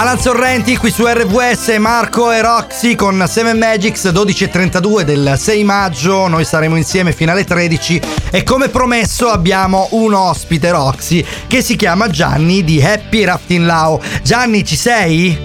Alan Sorrenti qui su RVS, Marco e Roxy con 7 Magics 12.32 del 6 maggio, noi saremo insieme fino alle 13 e come promesso abbiamo un ospite Roxy che si chiama Gianni di Happy Rafting Lao. Gianni ci sei?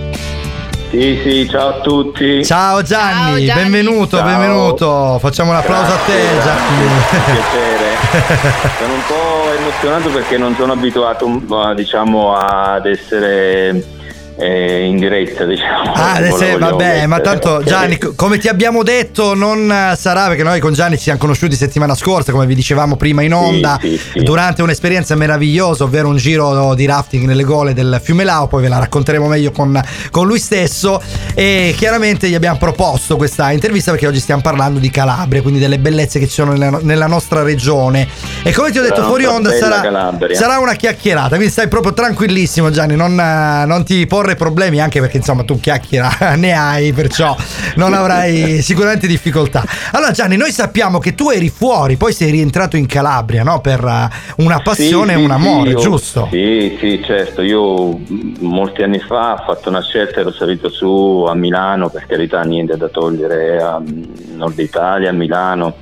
Sì, sì, ciao a tutti. Ciao Gianni, Ciao, Gianni. benvenuto, Ciao. benvenuto. Facciamo un applauso a te Gianni. Piacere. sono un po' emozionato perché non sono abituato diciamo ad essere eh, in diretta, diciamo. Ah, voglio vabbè, ma mettere, tanto ok? Gianni, co- come ti abbiamo detto, non sarà perché noi con Gianni ci siamo conosciuti settimana scorsa, come vi dicevamo prima in onda, Sì, sì, sì. durante un'esperienza meravigliosa, ovvero un giro di rafting nelle gole del fiume Lao, poi ve la racconteremo meglio con, con lui stesso. E chiaramente gli abbiamo proposto questa intervista perché oggi stiamo parlando di Calabria, quindi delle bellezze che ci sono nella, nella nostra regione. E come ti ho detto Sarà fuori onda, sarà, sarà una chiacchierata, quindi stai proprio tranquillissimo Gianni, non, non ti porre problemi anche perché insomma tu chiacchiera ne hai, perciò non avrai sicuramente difficoltà. Allora Gianni, noi sappiamo che tu eri fuori, poi sei rientrato in Calabria, no? Per eh, una passione Sì, e sì, un amore, sì, io- giusto? Sì, sì, certo. Io mh, molti anni fa ho fatto una scelta, ero salito su a Milano, per carità niente da togliere a mm, Nord Italia, a Milano,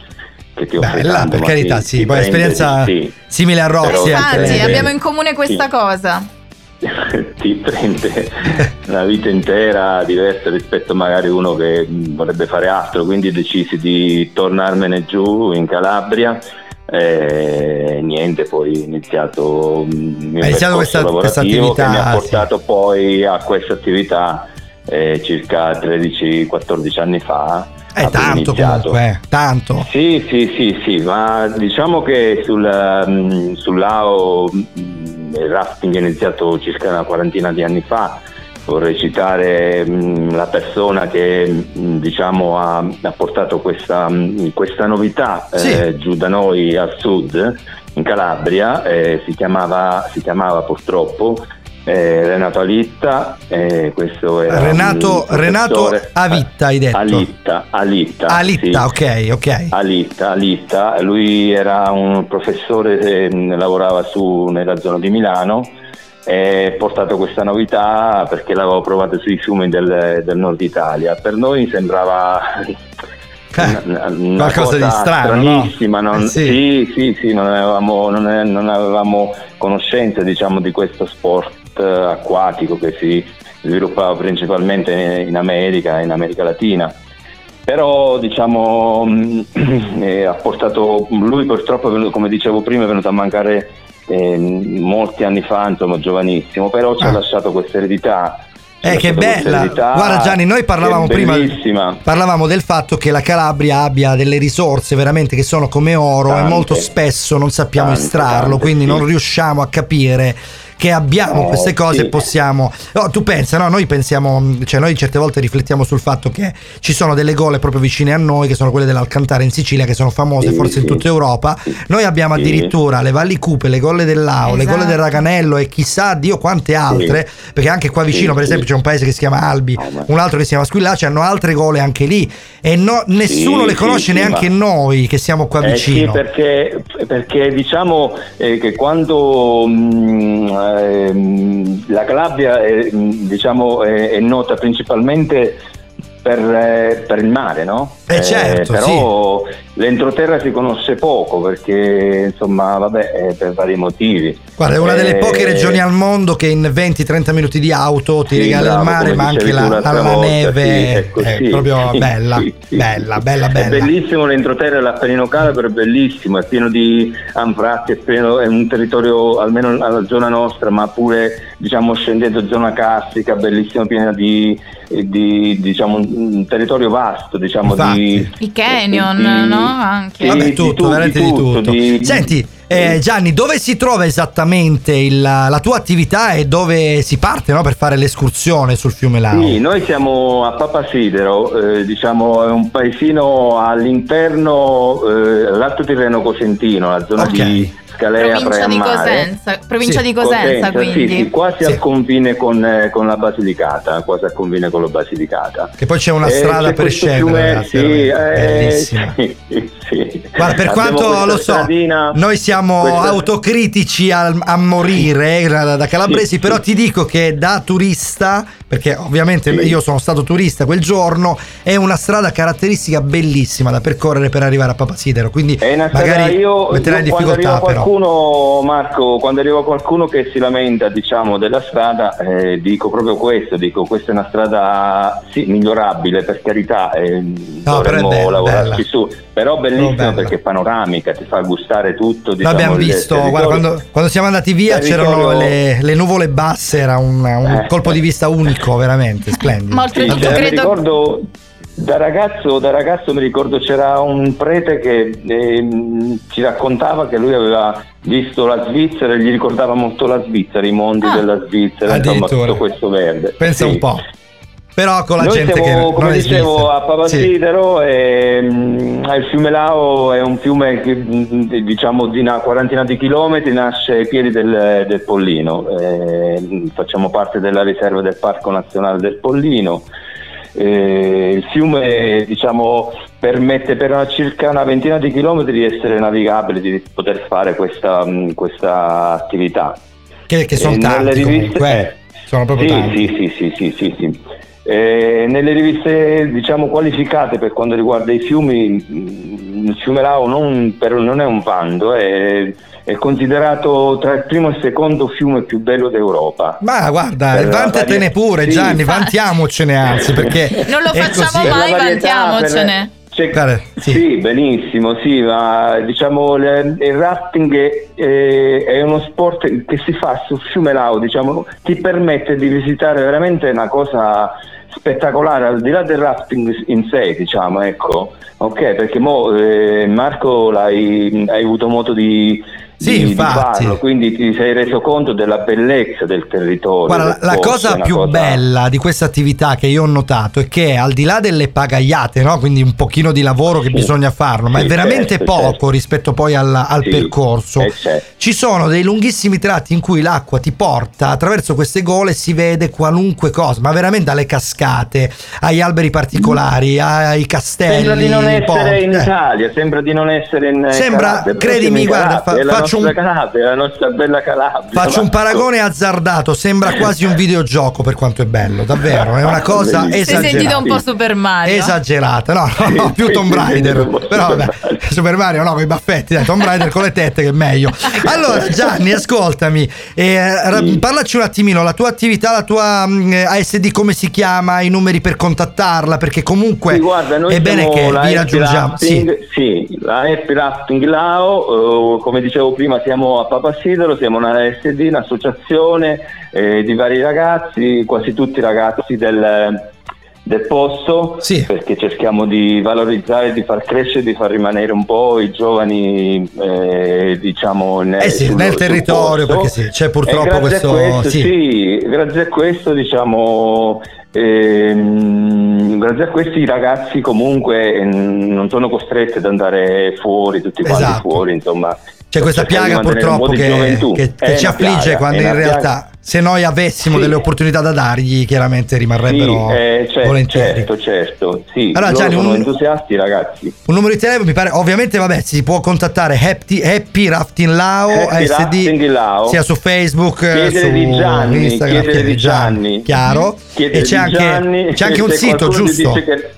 che ti offre Bella, tanto, per ma carità, ti- sì, ti poi prende, esperienza sì, simile a Roxy. Anche Infatti, abbiamo in comune questa Sì. cosa. ti prende la vita intera diversa rispetto magari uno che mh, vorrebbe fare altro, quindi decisi di tornarmene giù in Calabria. E niente, poi ho iniziato il mio iniziato questa- questa attività, che mi ha sì. portato poi a questa attività eh, circa 13-14 anni fa. È Avevo tanto iniziato. comunque, eh, tanto. Sì, sì, sì, sì, ma diciamo che sul, mm, sul Lao mm, il rafting è iniziato circa una quarantina di anni fa. Vorrei citare mm, la persona che mm, diciamo, ha, ha portato questa, mm, questa novità Sì. eh, giù da noi al sud, in Calabria, eh, si, chiamava, si chiamava purtroppo eh, Renato Alitta. eh, questo era Renato, Renato Avitta hai detto. Alitta, Alitta. Alitta, sì. ok, ok. Alitta, Alitta, lui era un professore che mh, lavorava su, nella zona di Milano e ha portato questa novità perché l'avevo provata sui fiumi del, del nord Italia. Per noi sembrava una, una Eh, qualcosa cosa di strano, no? non- Eh, sì. sì, sì, sì, non avevamo, non avevamo conoscenza diciamo, di questo sport eh, acquatico che si sviluppava principalmente in America, in America Latina però diciamo mh, eh, ha portato lui purtroppo come dicevo prima è venuto a mancare eh, molti anni fa insomma giovanissimo però ci ha Ah. lasciato questa eredità ha Eh, che bella! Guarda Gianni, noi parlavamo prima. Parlavamo del fatto che la Calabria abbia delle risorse veramente che sono come oro e Tante. molto spesso non sappiamo Tante, estrarlo, tante, quindi sì. non riusciamo a capire che abbiamo Eh, queste cose sì. e possiamo. No, tu pensa, no? Noi pensiamo, cioè noi certe volte riflettiamo sul fatto che ci sono delle gole proprio vicine a noi, che sono quelle dell'Alcantara in Sicilia, che sono famose Sì, forse in sì. tutta Europa. Sì. Noi abbiamo Sì. addirittura le Valli Cupe, le Golle del Lao, le Golle del Esatto. Raganello e chissà Dio quante altre, perché anche qua vicino, Sì, per sì. esempio, c'è un paese che si chiama Albi, un altro che si chiama Squillaci, hanno altre gole anche lì e no- nessuno Sì, le conosce sì, sì, neanche ma- noi che siamo qua Eh sì, vicino. perché, perché diciamo eh, che quando mh, ehm, la Calabria è, diciamo, è, è nota principalmente per, eh, per il mare, no? Eh, certo, però l'entroterra si conosce poco perché insomma vabbè eh, per vari motivi. Guarda, è una delle Eh, poche regioni al mondo che in 20-30 minuti di auto ti Sì, regala bravo, il mare, ma anche la, la volta, neve. sì, è sì, proprio sì, bella, sì, sì. bella, bella, È bella. bellissimo l'entroterra dell'Appennino Calabro, è bellissimo, è pieno di anfratti, è, pieno, è un territorio, almeno alla zona nostra, ma pure diciamo scendendo zona cassica, bellissimo, pieno di, di diciamo un territorio vasto, diciamo Infatti. di I canyon, di- no? Anche. Vabbè, di tutto, tu- veramente di tutto. di- Senti, eh, Gianni, dove si trova esattamente il- la tua attività e dove si parte no, per fare l'escursione sul fiume Lao? Sì, noi siamo a Papasidero, eh, diciamo è un paesino all'interno, eh, l'Alto Tirreno Cosentino, la zona Ok. di Scalea provincia di Cosenza, provincia Sì, di Cosenza, Cosenza, quindi. Sì, sì, quasi Sì. al confine con, eh, con la Basilicata, quasi al confine con la Basilicata. Che poi c'è una Eh, strada c'è per scendere. fiume- ragazzi, sì, eh, sì, sì. Guarda, per Abbiamo quanto lo so, stradina- noi siamo questa- autocritici al- a, morire eh, da, da calabresi, Sì, però sì. ti dico che da turista, perché ovviamente Sì. io sono stato turista quel giorno, è una strada caratteristica bellissima da percorrere per arrivare a Papasidero, quindi È una strada, magari io, metterai in difficoltà arriva però. qualcuno, Marco, quando arriva qualcuno che si lamenta diciamo, della strada, eh, dico proprio questo, dico questa è una strada sì, migliorabile per carità, eh, è dovremmo bella, lavorarci bella. su, però bellissima bella. perché è panoramica, ti fa gustare tutto. Diciamo, L'abbiamo visto, territorio. guarda, quando, quando siamo andati via c'erano le, le nuvole basse, era un, un Eh. colpo di vista unico, veramente splendido. Ma Sì, oltretutto eh, mi credo ricordo da ragazzo, da ragazzo mi ricordo c'era un prete che ehm, ci raccontava che lui aveva visto la Svizzera e gli ricordava molto la Svizzera, i mondi Ah. della Svizzera, insomma Addirittura. tutto questo verde. Pensa Sì. un po'. Però con la Noi gente siamo, che come dicevo, a Papasidero e mm, il fiume Lao è un fiume che mm, diciamo di una quarantina di chilometri, nasce ai piedi del, del Pollino, Eh, facciamo parte della riserva del Parco Nazionale del Pollino. Eh, il fiume diciamo, permette per una- circa una ventina di chilometri di essere navigabile, di poter fare questa, mm, questa attività. Che, che sono E nelle tanti riviste- comunque, eh. eh, sono proprio sì, tanti. Sì, sì, sì, sì, sì, sì. Eh, nelle riviste diciamo qualificate per quanto riguarda i fiumi, mh, il fiume Lao non, per- non è un bando, è, è considerato tra il primo e il secondo fiume più bello d'Europa. Ma guarda, Per vantatene varia- pure sì. Gianni, Infatti. vantiamocene anzi perché Non lo facciamo mai, varietà, vantiamocene. per- Guarda, sì. sì. benissimo, sì, ma diciamo le- il rafting è, è- uno sport che si fa sul fiume Lao, diciamo, ti permette di visitare veramente una cosa spettacolare, al di là del rafting in sé, diciamo, ecco, ok, perché mo, eh, Marco l'hai, hai avuto modo di, Sì, di- infatti. farlo, quindi ti sei reso conto della bellezza del territorio. Guarda, la, del la posto, cosa più cosa- bella di questa attività che io ho notato è che al di là delle pagaiate, no? quindi un pochino di lavoro che Sì. bisogna farlo, ma Sì, è veramente certo, poco certo. rispetto poi al, al Sì, percorso. eh, certo. Ci sono dei lunghissimi tratti in cui l'acqua ti porta attraverso queste gole si vede qualunque cosa, ma veramente dalle cascate, agli alberi particolari, ai castelli. Sembra di non essere in Eh. Italia, sembra di non essere in Sembra- credimi, guarda, fa- la faccio un- Calabria, la nostra bella Calabria. Faccio un paragone azzardato, sembra quasi un videogioco per quanto è bello, davvero, è una cosa Bellissimo. Si è esagerata. sentito un po' Super Mario. Esagerata, no, no, no, più Tomb Raider. Però vabbè. Super Mario no, con i baffetti, dai, Tomb Raider con le tette che è meglio. Allora, Gianni, ascoltami, eh, Sì. parlaci un attimino, la tua attività, la tua mm, ASD, come si chiama, i numeri per contattarla, perché comunque Sì, guarda, è bene che vi raggiungiamo. Sì. Sì, la Happy Rafting Lao, eh, come dicevo prima siamo a Papasidero, siamo una SD, un'associazione eh, di vari ragazzi, quasi tutti ragazzi del, del posto, Sì. perché cerchiamo di valorizzare, di far crescere, di far rimanere un po' i giovani eh, diciamo nel, Eh sì, sul- nel territorio, perché sì, c'è purtroppo questo- questo, sì. grazie a questo diciamo ehm, grazie a questi i ragazzi comunque ehm, non sono costretti ad andare fuori tutti quanti Esatto. fuori insomma C'è questa piaga purtroppo che, che- che ci affligge piaga, quando in realtà piaga. se noi avessimo Sì. delle opportunità da dargli chiaramente rimarrebbero sì, eh, certo, volentieri. certo, certo, sì, Allora, loro Gianni, sono un- entusiasti ragazzi. Un numero di telefono mi pare, ovviamente vabbè, si può contattare Happy, Happy Rafting Lao, Happy ASD, Rafting Lao. sia su Facebook, Chiedere su di Gianni, Instagram, chiedere di Gianni. chiaro? Chiedere e c'è anche, Gianni, c'è anche un sito, giusto? che-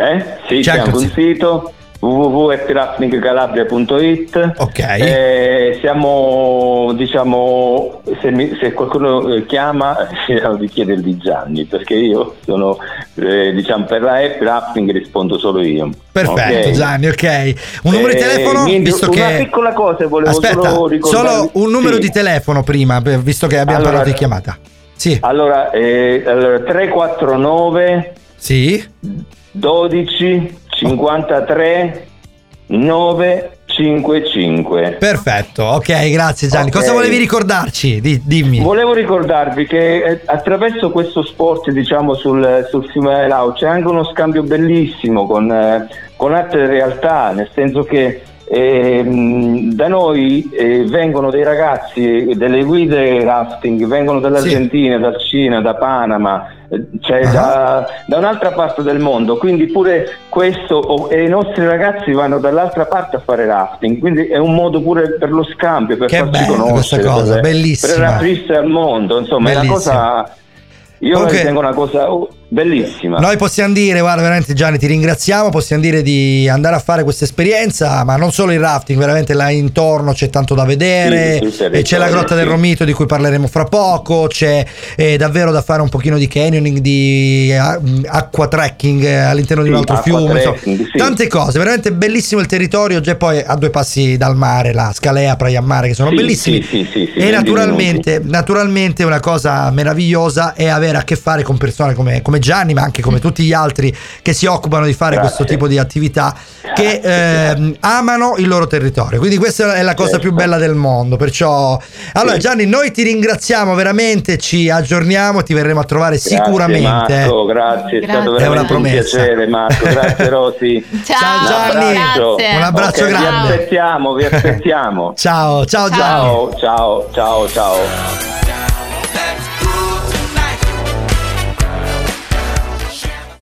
Eh? Sì, C'è c'è, anche un un sito www.epiraftingcalabria.it Ok. Eh, siamo diciamo se, mi- se qualcuno eh, chiama cerchiamo di chiedere di Gianni perché io sono eh, diciamo per la rafting rispondo solo io Perfetto Ok? Gianni, ok. Un numero di Eh, telefono, niente, visto una che... piccola cosa volevo Aspetta, solo ricordare solo un numero Sì. di telefono prima, visto che abbiamo Allora- parlato di chiamata. Sì, allora, eh, allora 349 sì, 12 53 955. perfetto, ok, grazie Gianni. Ok. Cosa volevi ricordarci? Di- dimmi. Volevo ricordarvi che eh, attraverso questo sport, diciamo, sul, sul fiume Lau c'è anche uno scambio bellissimo con, eh, con altre realtà, nel senso che E, mh, da noi eh, vengono dei ragazzi, delle guide rafting, vengono dall'Argentina, sì. dal Cina, da Panama, eh, cioè uh-huh. da, da, un'altra parte del mondo, quindi pure questo e i nostri ragazzi vanno dall'altra parte a fare rafting, quindi è un modo pure per lo scambio, per che farci conoscere, questa cosa, per, bellissima. per aprire al mondo, insomma Bellissimo. è una cosa io okay. la ritengo una cosa Bellissima. Noi possiamo dire, guarda, veramente Gianni, ti ringraziamo. Possiamo dire di andare a fare questa esperienza, ma non solo il rafting, veramente là intorno c'è tanto da vedere. Sì, e c'è la grotta del Romito di cui parleremo fra poco. C'è eh, davvero da fare un pochino di canyoning, di uh, acqua trekking all'interno sì, di un altro fiume. Sì. Tante cose, veramente bellissimo il territorio. Già poi a due passi dal mare, la Scalea, Praia Mare, che sono bellissimi. e naturalmente, naturalmente, una cosa meravigliosa è avere a che fare con persone come, come come Gianni, ma anche come tutti gli altri che si occupano di fare Grazie. questo tipo di attività, che eh, amano il loro territorio. Quindi questa è la cosa certo. più bella del mondo. Perciò, allora Gianni, noi ti ringraziamo veramente, ci aggiorniamo, ti verremo a trovare grazie, sicuramente. Marco, grazie, è stato veramente è una promessa. un piacere, Marco. Grazie Rosy. ciao, ciao Gianni, un abbraccio okay, grande. Vi aspettiamo, vi aspettiamo. ciao, ciao Gianni. Ciao, ciao, ciao, ciao.